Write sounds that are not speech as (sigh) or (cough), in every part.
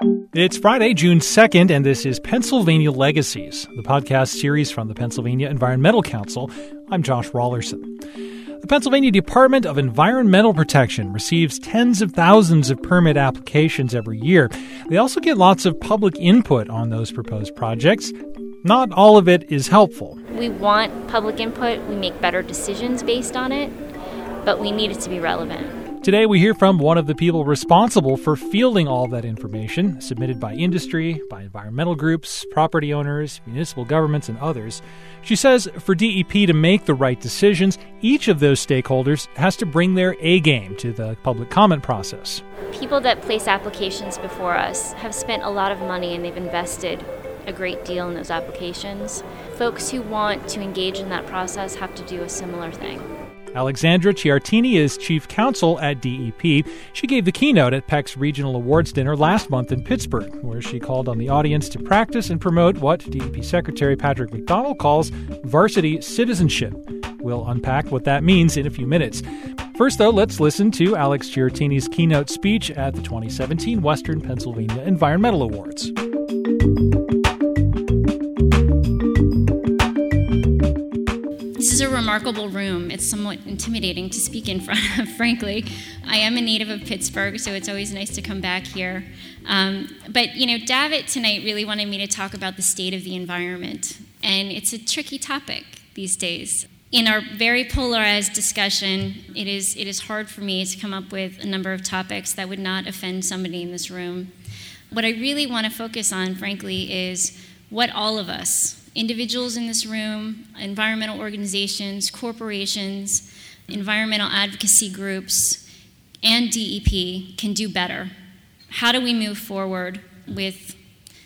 It's Friday, June 2nd, and this is Pennsylvania Legacies, the podcast series from the Pennsylvania Environmental Council. I'm Josh Raulerson. The Pennsylvania Department of Environmental Protection receives tens of thousands of permit applications every year. They also get lots of public input on those proposed projects. Not all of it is helpful. We want public input, we make better decisions based on it, but we need it to be relevant. Today, we hear from one of the people responsible for fielding all that information submitted by industry, by environmental groups, property owners, municipal governments, and others. She says for DEP to make the right decisions, each of those stakeholders has to bring their A game to the public comment process. People that place applications before us have spent a lot of money and they've invested a great deal in those applications. Folks who want to engage in that process have to do a similar thing. Alexandra Chiaruttini is chief counsel at DEP. She gave the keynote at PEC's regional awards dinner last month in Pittsburgh, where she called on the audience to practice and promote what DEP Secretary Patrick McDonnell calls varsity citizenship. We'll unpack what that means in a few minutes. First, though, let's listen to Alex Chiaruttini's keynote speech at the 2017 Western Pennsylvania Environmental Awards. Remarkable room. It's somewhat intimidating to speak in front of, (laughs) frankly. I am a native of Pittsburgh, so it's always nice to come back here. Um, but, you know, Davitt tonight really wanted me to talk about the state of the environment. And it's a tricky topic these days. In our very polarized discussion, it is, it is hard for me to come up with a number of topics that would not offend somebody in this room. What I really want to focus on, frankly, is what all of us, individuals in this room, environmental organizations, corporations, environmental advocacy groups, and DEP can do better. How do we move forward with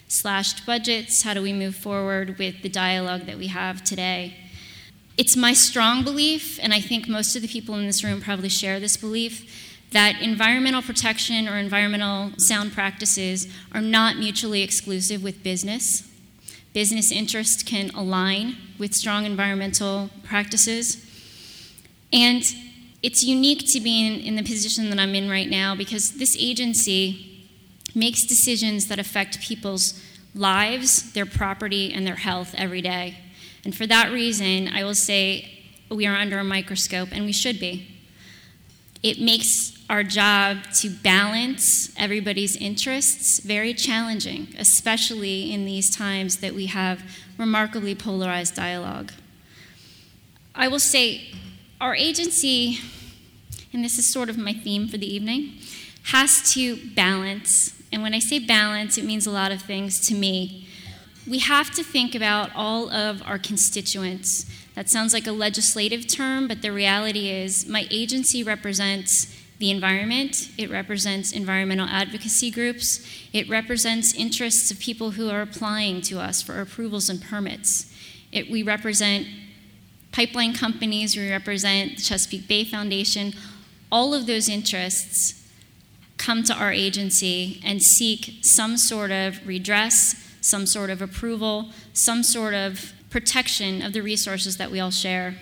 slashed budgets? How do we move forward with the dialogue that we have today? It's my strong belief, and I think most of the people in this room probably share this belief, that environmental protection or environmental sound practices are not mutually exclusive with business. Business interests can align with strong environmental practices. And it's unique to be in, in, the position that I'm in right now because this agency makes decisions that affect people's lives, their property, and their health every day. And for that reason, I will say we are under a microscope, and we should be. It makes our job to balance everybody's interests very challenging, especially in these times that we have remarkably polarized dialogue. I will say our agency, and this is sort of my theme for the evening, has to balance. And when I say balance, it means a lot of things to me. We have to think about all of our constituents. That sounds like a legislative term, but the reality is my agency represents the environment, it represents environmental advocacy groups, it represents interests of people who are applying to us for approvals and permits. It, we represent pipeline companies, we represent the Chesapeake Bay Foundation. All of those interests come to our agency and seek some sort of redress, some sort of approval, some sort of protection of the resources that we all share.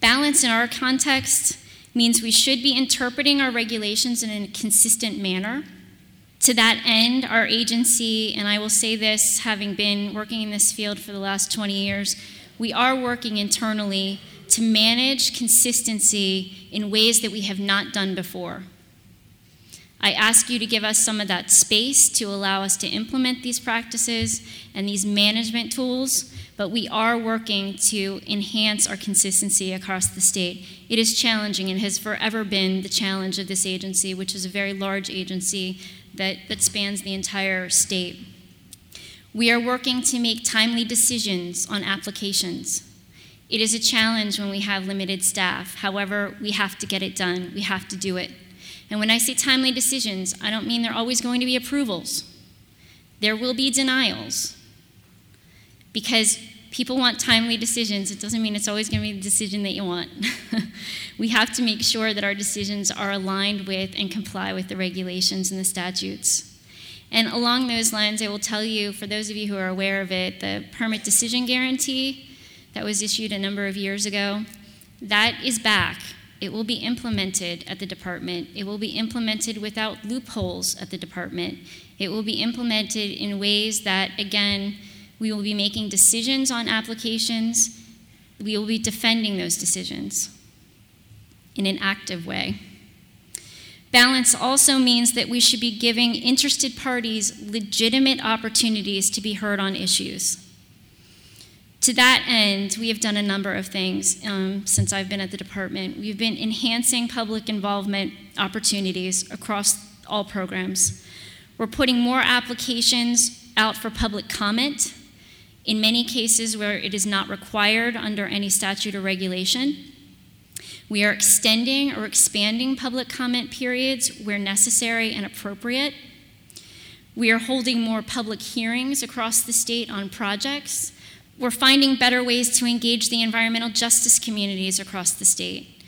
Balance in our context means we should be interpreting our regulations in a consistent manner. To that end, our agency, and I will say this having been working in this field for the last 20 years, we are working internally to manage consistency in ways that we have not done before. I ask you to give us some of that space to allow us to implement these practices and these management tools but we are working to enhance our consistency across the state. It is challenging and has forever been the challenge of this agency, which is a very large agency that, that spans the entire state. We are working to make timely decisions on applications. It is a challenge when we have limited staff. However, we have to get it done. We have to do it. And when I say timely decisions, I don't mean they're always going to be approvals. There will be denials because people want timely decisions. It doesn't mean it's always going to be the decision that you want. (laughs) we have to make sure that our decisions are aligned with and comply with the regulations and the statutes. And along those lines, I will tell you, for those of you who are aware of it, the permit decision guarantee that was issued a number of years ago, that is back. It will be implemented at the department. It will be implemented without loopholes at the department. It will be implemented in ways that, again, we will be making decisions on applications. We will be defending those decisions in an active way. Balance also means that we should be giving interested parties legitimate opportunities to be heard on issues. To that end, we have done a number of things um, since I've been at the department. We've been enhancing public involvement opportunities across all programs. We're putting more applications out for public comment, in many cases where it is not required under any statute or regulation. We are extending or expanding public comment periods where necessary and appropriate. We are holding more public hearings across the state on projects we're finding better ways to engage the environmental justice communities across the state.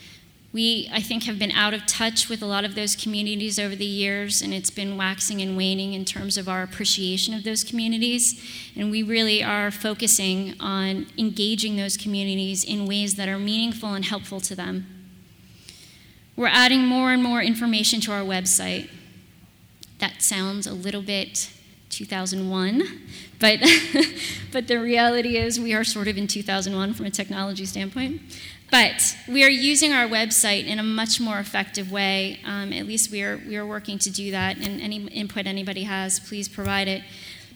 We, I think, have been out of touch with a lot of those communities over the years, and it's been waxing and waning in terms of our appreciation of those communities. And we really are focusing on engaging those communities in ways that are meaningful and helpful to them. We're adding more and more information to our website. That sounds a little bit 2001, but, (laughs) but the reality is we are sort of in 2001 from a technology standpoint. But we are using our website in a much more effective way. Um, at least we are, we are working to do that, and any input anybody has, please provide it.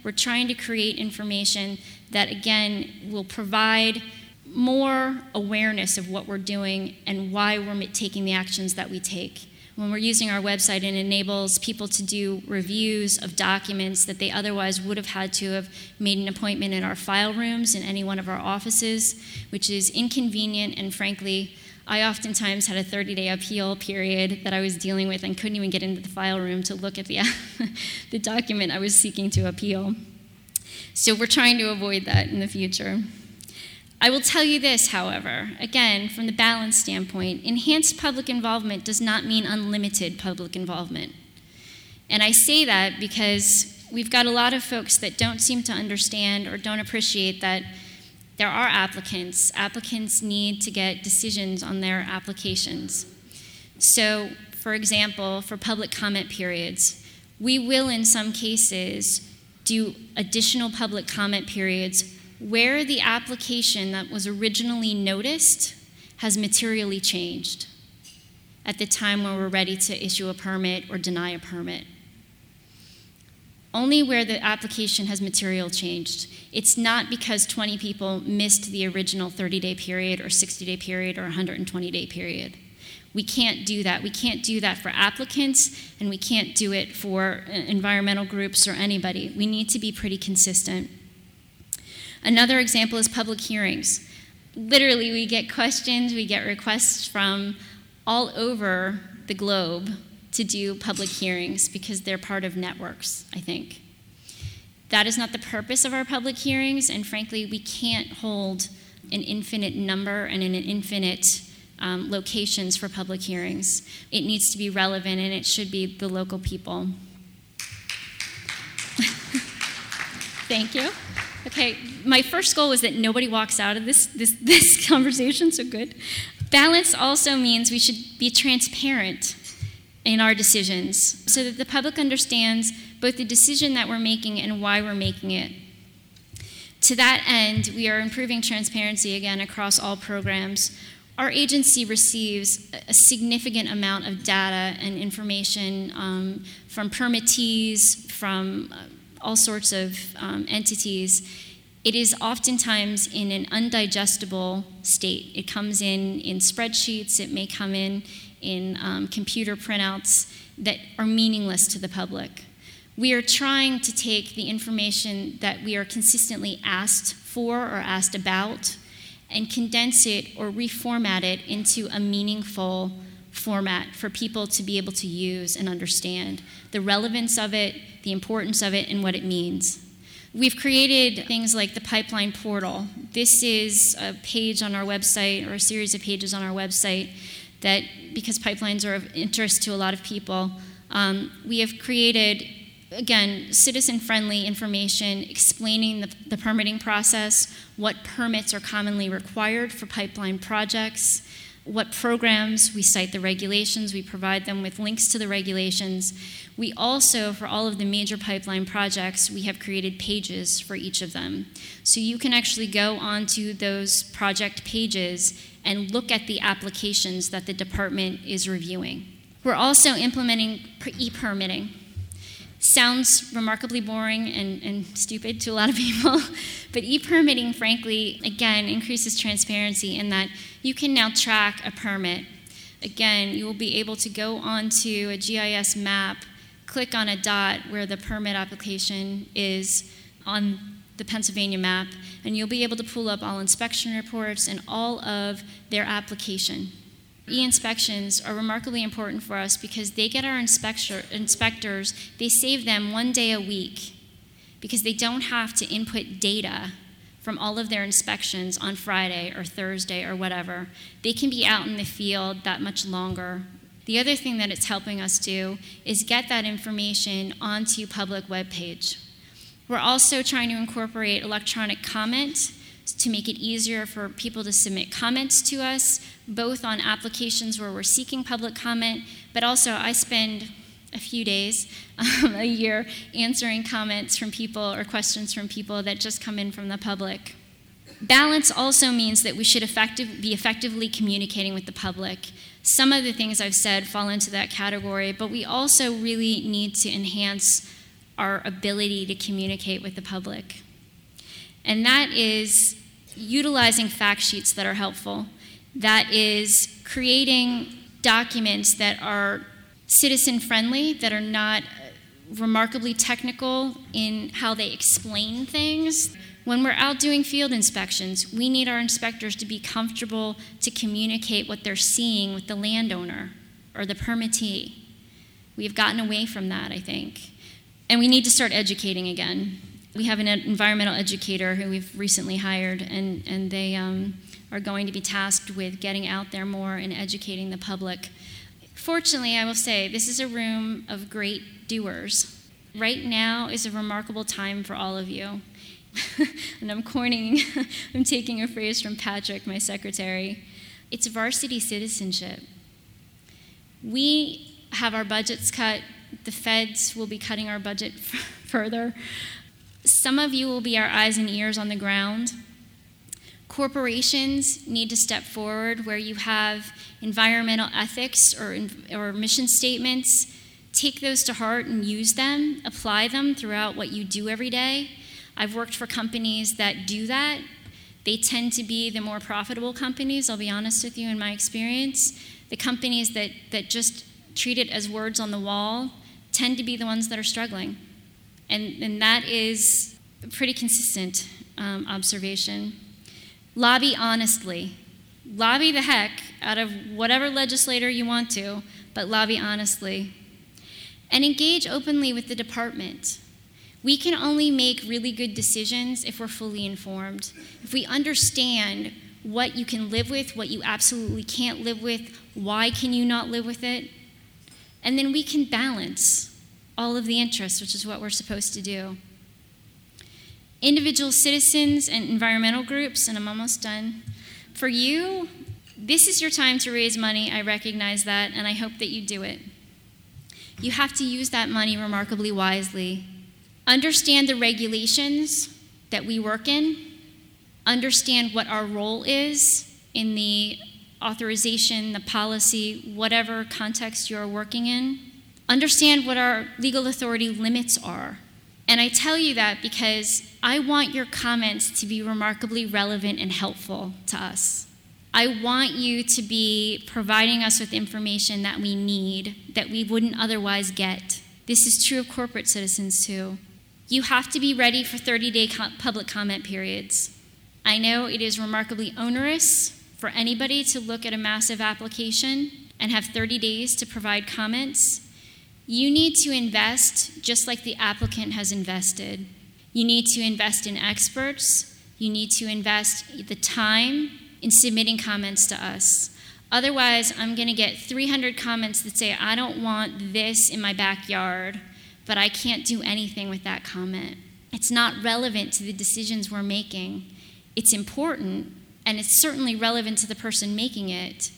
We're trying to create information that, again, will provide more awareness of what we're doing and why we're taking the actions that we take when we're using our website, it enables people to do reviews of documents that they otherwise would have had to have made an appointment in our file rooms in any one of our offices, which is inconvenient and frankly, I oftentimes had a 30 day appeal period that I was dealing with and couldn't even get into the file room to look at the, (laughs) the document I was seeking to appeal. So we're trying to avoid that in the future. I will tell you this, however, again, from the balance standpoint, enhanced public involvement does not mean unlimited public involvement. And I say that because we've got a lot of folks that don't seem to understand or don't appreciate that there are applicants. Applicants need to get decisions on their applications. So, for example, for public comment periods, we will in some cases do additional public comment periods where the application that was originally noticed has materially changed at the time when we're ready to issue a permit or deny a permit. Only where the application has material changed. It's not because 20 people missed the original 30 day period or 60 day period or 120 day period. We can't do that. We can't do that for applicants, and we can't do it for uh, environmental groups or anybody. We need to be pretty consistent. Another example is public hearings. Literally, we get questions, we get requests from all over the globe to do public hearings because they're part of networks, I think. That is not the purpose of our public hearings, and frankly, we can't hold an infinite number and an infinite um, locations for public hearings. It needs to be relevant and it should be the local people. (laughs) Thank you. Okay, my first goal was that nobody walks out of this, this, (laughs) this conversation, so good. Balance also means we should be transparent in our decisions so that the public understands both the decision that we're making and why we're making it. To that end, we are improving transparency again across all programs. Our agency receives a significant amount of data and information um, from permittees, from uh, all sorts of um, entities, it is oftentimes in an undigestible state. It comes in in spreadsheets, it may come in in um, computer printouts that are meaningless to the public. We are trying to take the information that we are consistently asked for or asked about and condense it or reformat it into a meaningful format for people to be able to use and understand the relevance of it, the importance of it, and what it means. We've created things like the pipeline portal. This is a page on our website or a series of pages on our website that, because pipelines are of interest to a lot of people, um, we have created, again, citizen friendly information explaining the, the permitting process, what permits are commonly required for pipeline projects, what programs, we cite the regulations, we provide them with links to the regulations. We also, for all of the major pipeline projects, we have created pages for each of them. So you can actually go onto those project pages and look at the applications that the department is reviewing. We're also implementing e permitting. Sounds remarkably boring and, and stupid to a lot of people, (laughs) but e permitting, frankly, again, increases transparency in that you can now track a permit. Again, you will be able to go onto a GIS map, click on a dot where the permit application is on the Pennsylvania map, and you'll be able to pull up all inspection reports and all of their application. E inspections are remarkably important for us because they get our inspector, inspectors, they save them one day a week because they don't have to input data from all of their inspections on Friday or Thursday or whatever. They can be out in the field that much longer. The other thing that it's helping us do is get that information onto public web page. We're also trying to incorporate electronic comment to make it easier for people to submit comments to us, both on applications where we're seeking public comment, but also I spend a few days (laughs) um, a year answering comments from people or questions from people that just come in from the public. Balance also means that we should effective, be effectively communicating with the public. Some of the things I've said fall into that category, but we also really need to enhance our ability to communicate with the public. And that is utilizing fact sheets that are helpful, that is creating documents that are citizen friendly, that are not uh, remarkably technical in how they explain things. When we're out doing field inspections, we need our inspectors to be comfortable to communicate what they're seeing with the landowner or the permittee. We have gotten away from that, I think. And we need to start educating again. We have an environmental educator who we've recently hired, and, and they um, are going to be tasked with getting out there more and educating the public. Fortunately, I will say, this is a room of great doers. Right now is a remarkable time for all of you. (laughs) and I'm coining, (laughs) I'm taking a phrase from Patrick, my secretary. It's varsity citizenship. We have our budgets cut the feds will be cutting our budget (laughs) further. Some of you will be our eyes and ears on the ground. Corporations need to step forward where you have environmental ethics or, or mission statements. Take those to heart and use them, apply them throughout what you do every day. I've worked for companies that do that. They tend to be the more profitable companies, I'll be honest with you, in my experience. The companies that, that just treat it as words on the wall tend to be the ones that are struggling. And, and that is a pretty consistent um, observation. Lobby honestly. Lobby the heck out of whatever legislator you want to, but lobby honestly. And engage openly with the department. We can only make really good decisions if we're fully informed. If we understand what you can live with, what you absolutely can't live with, why can you not live with it, and then we can balance all of the interests, which is what we're supposed to do. Individual citizens and environmental groups, and I'm almost done. For you, this is your time to raise money. I recognize that, and I hope that you do it. You have to use that money remarkably wisely. Understand the regulations that we work in, understand what our role is in the authorization, the policy, whatever context you're working in. Understand what our legal authority limits are. And I tell you that because I want your comments to be remarkably relevant and helpful to us. I want you to be providing us with information that we need that we wouldn't otherwise get. This is true of corporate citizens too. You have to be ready for 30 day public comment periods. I know it is remarkably onerous for anybody to look at a massive application and have 30 days to provide comments, you need to invest just like the applicant has invested. You need to invest in experts. You need to invest the time in submitting comments to us. Otherwise, I'm going to get 300 comments that say, I don't want this in my backyard, but I can't do anything with that comment. It's not relevant to the decisions we're making. It's important, and it's certainly relevant to the person making it,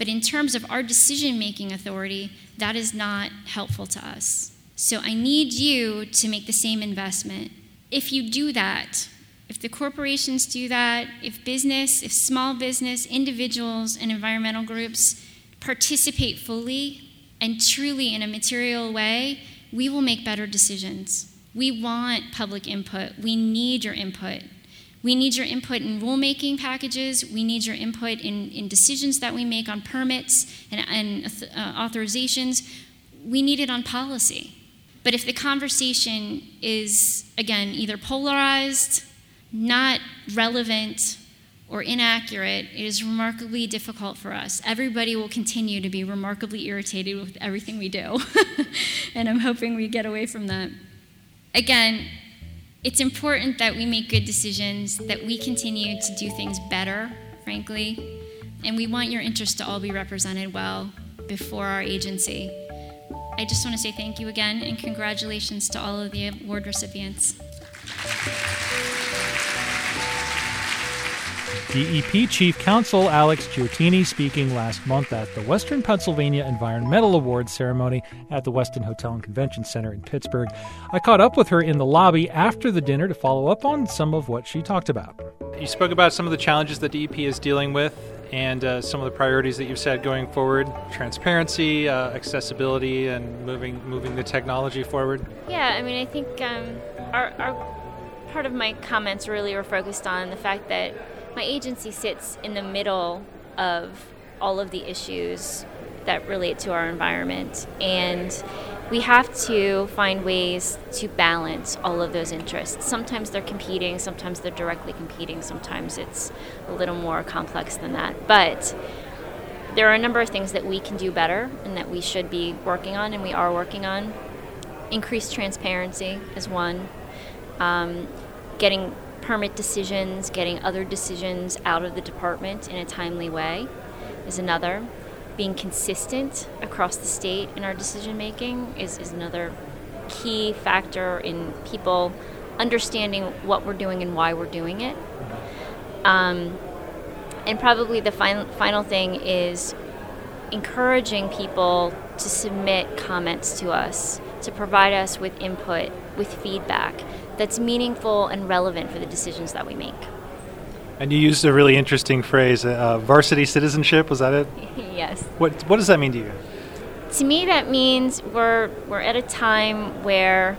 But in terms of our decision making authority, that is not helpful to us. So I need you to make the same investment. If you do that, if the corporations do that, if business, if small business, individuals, and environmental groups participate fully and truly in a material way, we will make better decisions. We want public input. We need your input. We need your input in rulemaking packages. We need your input in, in decisions that we make on permits and, and uh, authorizations. We need it on policy. But if the conversation is, again, either polarized, not relevant, or inaccurate, it is remarkably difficult for us. Everybody will continue to be remarkably irritated with everything we do. (laughs) and I'm hoping we get away from that. Again, it's important that we make good decisions, that we continue to do things better, frankly, and we want your interests to all be represented well before our agency. I just want to say thank you again and congratulations to all of the award recipients. DEP Chief Counsel Alex Chiaruttini speaking last month at the Western Pennsylvania Environmental Awards ceremony at the Westin Hotel and Convention Center in Pittsburgh. I caught up with her in the lobby after the dinner to follow up on some of what she talked about. You spoke about some of the challenges that DEP is dealing with and uh, some of the priorities that you've set going forward transparency uh, accessibility and moving moving the technology forward yeah i mean i think um, our, our part of my comments really were focused on the fact that my agency sits in the middle of all of the issues that relate to our environment. And we have to find ways to balance all of those interests. Sometimes they're competing, sometimes they're directly competing, sometimes it's a little more complex than that. But there are a number of things that we can do better and that we should be working on, and we are working on. Increased transparency is one. Um, getting permit decisions, getting other decisions out of the department in a timely way is another. Being consistent across the state in our decision making is, is another key factor in people understanding what we're doing and why we're doing it. Um, and probably the final, final thing is encouraging people to submit comments to us, to provide us with input, with feedback that's meaningful and relevant for the decisions that we make. And you used a really interesting phrase, uh, varsity citizenship. Was that it? (laughs) yes. What What does that mean to you? To me, that means we're we're at a time where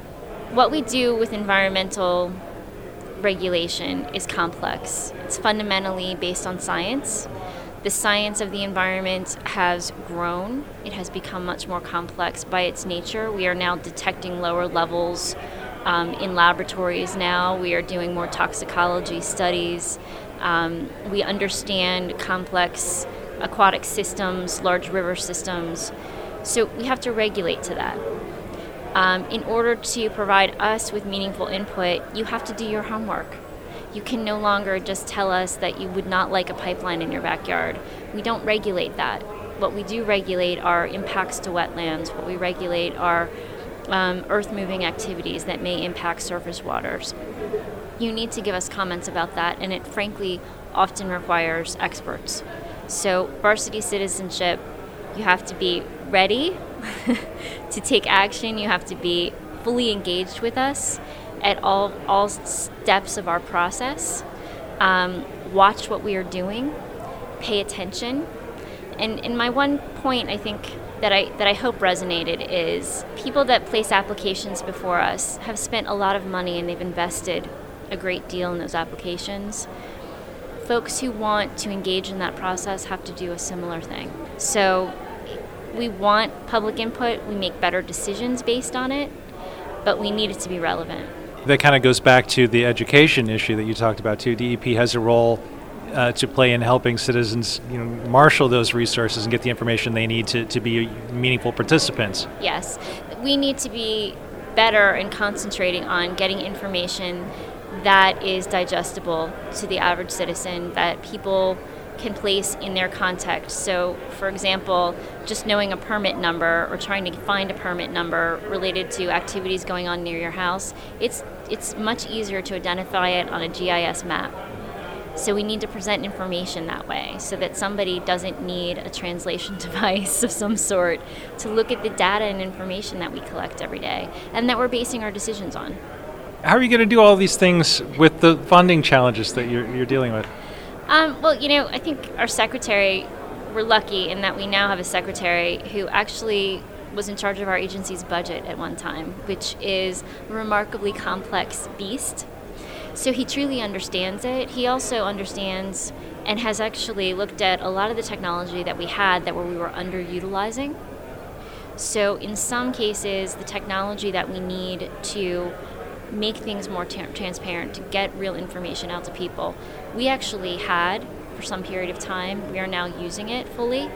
what we do with environmental regulation is complex. It's fundamentally based on science. The science of the environment has grown. It has become much more complex by its nature. We are now detecting lower levels um, in laboratories now. We are doing more toxicology studies. Um, we understand complex aquatic systems, large river systems. So we have to regulate to that. Um, in order to provide us with meaningful input, you have to do your homework. You can no longer just tell us that you would not like a pipeline in your backyard. We don't regulate that. What we do regulate are impacts to wetlands. What we regulate are um, earth moving activities that may impact surface waters. You need to give us comments about that, and it frankly often requires experts. So, varsity citizenship, you have to be ready (laughs) to take action, you have to be fully engaged with us at all, all steps of our process. Um, watch what we are doing, pay attention. And, and my one point, I think, that I that I hope resonated is people that place applications before us have spent a lot of money and they've invested a great deal in those applications. Folks who want to engage in that process have to do a similar thing. So we want public input, we make better decisions based on it, but we need it to be relevant. That kind of goes back to the education issue that you talked about too. DEP has a role uh, to play in helping citizens you know, marshal those resources and get the information they need to, to be meaningful participants. Yes, we need to be better in concentrating on getting information that is digestible to the average citizen, that people can place in their context. So, for example, just knowing a permit number or trying to find a permit number related to activities going on near your house, it's it's much easier to identify it on a GIS map So we need to present information that way so that somebody doesn't need a translation (laughs) device of some sort to look at the data and information that we collect every day and that we're basing our decisions on. How are you going to do all these things with the funding challenges that you're, you're dealing with? Um, well, you know, I think our secretary, we're lucky in that we now have a secretary who actually was in charge of our agency's budget at one time, which is a remarkably complex beast. So he truly understands it. He also understands and has actually looked at a lot of the technology that we had that where we were underutilizing. So, in some cases, the technology that we need to make things more t- transparent, to get real information out to people, we actually had for some period of time. We are now using it fully.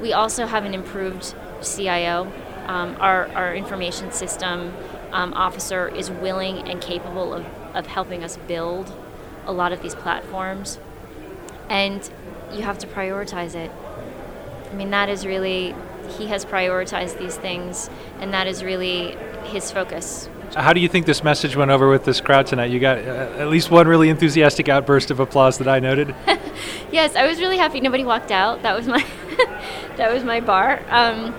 We also have an improved CIO. Um, our, our information system um, officer is willing and capable of, of helping us build a lot of these platforms. And you have to prioritize it. I mean, that is really, he has prioritized these things, and that is really his focus. How do you think this message went over with this crowd tonight? You got uh, at least one really enthusiastic outburst of applause that I noted. (laughs) yes, I was really happy nobody walked out. That was my (laughs) that was my bar. Um,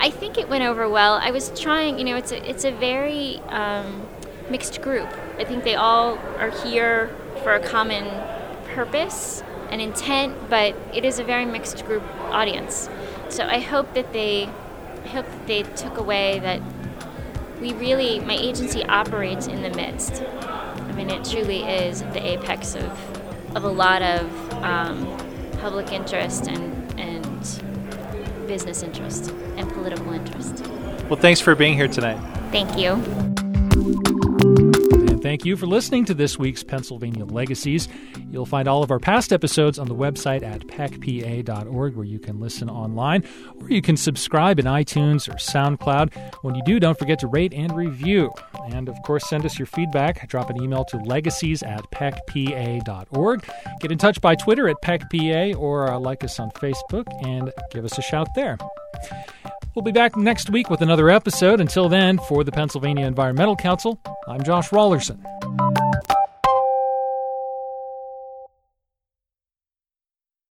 I think it went over well. I was trying, you know, it's a, it's a very um, mixed group. I think they all are here for a common purpose and intent, but it is a very mixed group audience. So I hope that they, I hope that they took away that we really, my agency operates in the midst. I mean, it truly is the apex of, of a lot of um, public interest and, and business interest and political interest. Well, thanks for being here tonight. Thank you. Thank you for listening to this week's Pennsylvania Legacies. You'll find all of our past episodes on the website at pecpa.org where you can listen online or you can subscribe in iTunes or SoundCloud. When you do, don't forget to rate and review. And of course, send us your feedback. Drop an email to legacies at pecpa.org. Get in touch by Twitter at pecpa or uh, like us on Facebook and give us a shout there. We'll be back next week with another episode. Until then, for the Pennsylvania Environmental Council, I'm Josh Raulerson.